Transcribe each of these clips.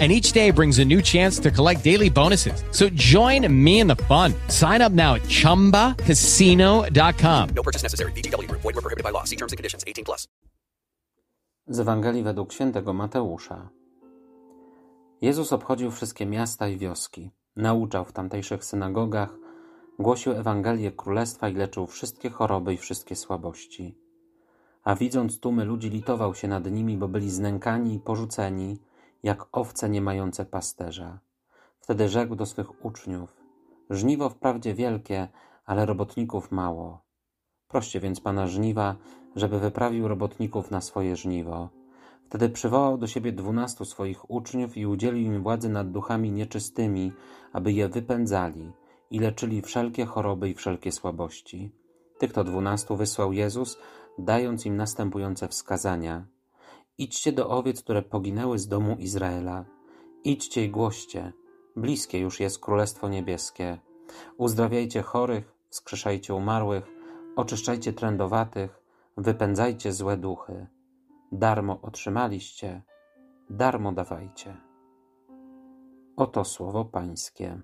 And each day brings a new chance to collect daily bonuses. So join me in the fun. Sign up now at chumbacasino.com. No purchase necessary. VGW Group. Void were prohibited by law. See terms and conditions. 18 plus. Z Ewangelii według świętego Mateusza. Jezus obchodził wszystkie miasta i wioski, nauczał w tamtejszych synagogach, głosił Ewangelię Królestwa i leczył wszystkie choroby i wszystkie słabości. A widząc tłumy ludzi, litował się nad nimi, bo byli znękani i porzuceni, jak owce nie mające pasterza. Wtedy rzekł do swych uczniów: Żniwo wprawdzie wielkie, ale robotników mało. Proście więc pana żniwa, żeby wyprawił robotników na swoje żniwo. Wtedy przywołał do siebie dwunastu swoich uczniów i udzielił im władzy nad duchami nieczystymi, aby je wypędzali i leczyli wszelkie choroby i wszelkie słabości. Tych to dwunastu wysłał Jezus, dając im następujące wskazania. Idźcie do owiec, które poginęły z domu Izraela. Idźcie i głoście. Bliskie już jest Królestwo Niebieskie. Uzdrawiajcie chorych, wskrzeszajcie umarłych, oczyszczajcie trędowatych, wypędzajcie złe duchy. Darmo otrzymaliście, darmo dawajcie. Oto słowo Pańskie.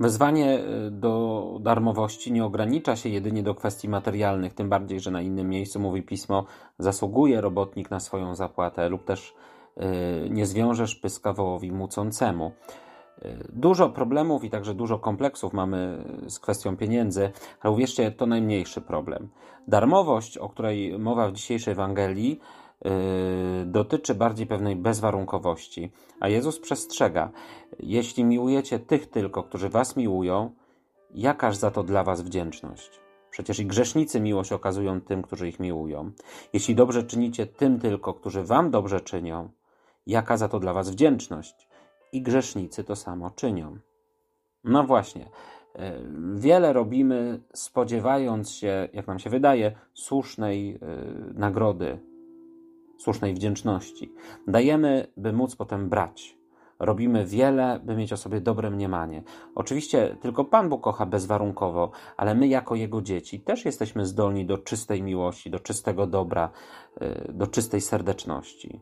Wezwanie y, do darmowości nie ogranicza się jedynie do kwestii materialnych, tym bardziej, że na innym miejscu mówi pismo: zasługuje robotnik na swoją zapłatę, lub też y, nie zwiążesz pyska wołowi mucącemu. Y, dużo problemów i także dużo kompleksów mamy z kwestią pieniędzy, ale uwierzcie, to najmniejszy problem. Darmowość, o której mowa w dzisiejszej Ewangelii, dotyczy bardziej pewnej bezwarunkowości. A Jezus przestrzega: Jeśli miłujecie tych tylko, którzy was miłują, jakaż za to dla was wdzięczność? Przecież i grzesznicy miłość okazują tym, którzy ich miłują. Jeśli dobrze czynicie tym tylko, którzy wam dobrze czynią, jaka za to dla was wdzięczność? I grzesznicy to samo czynią. No właśnie. Yy, wiele robimy, spodziewając się, jak nam się wydaje, słusznej yy, nagrody słusznej wdzięczności. Dajemy, by móc potem brać. Robimy wiele, by mieć o sobie dobre mniemanie. Oczywiście tylko Pan Bóg kocha bezwarunkowo, ale my, jako Jego dzieci, też jesteśmy zdolni do czystej miłości, do czystego dobra, y, do czystej serdeczności.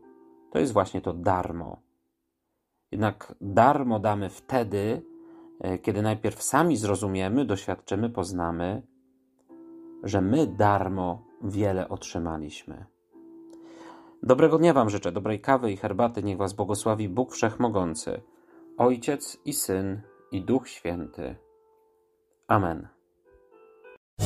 To jest właśnie to darmo. Jednak darmo damy wtedy, y, kiedy najpierw sami zrozumiemy, doświadczymy, poznamy, że my darmo wiele otrzymaliśmy. Dobrego dnia Wam życzę, dobrej kawy i herbaty. Niech Was błogosławi Bóg Wszechmogący, Ojciec i Syn i Duch Święty. Amen.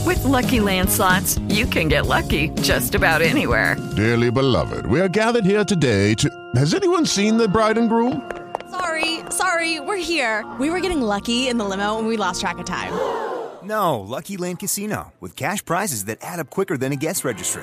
With lucky landslots, you can get lucky just about anywhere. Dearly beloved, we are gathered here today to. Has anyone seen the bride and groom? Sorry, sorry, we're here. We were getting lucky in the limo and we lost track of time. No, Lucky Land Casino, with cash prizes that add up quicker than a guest registry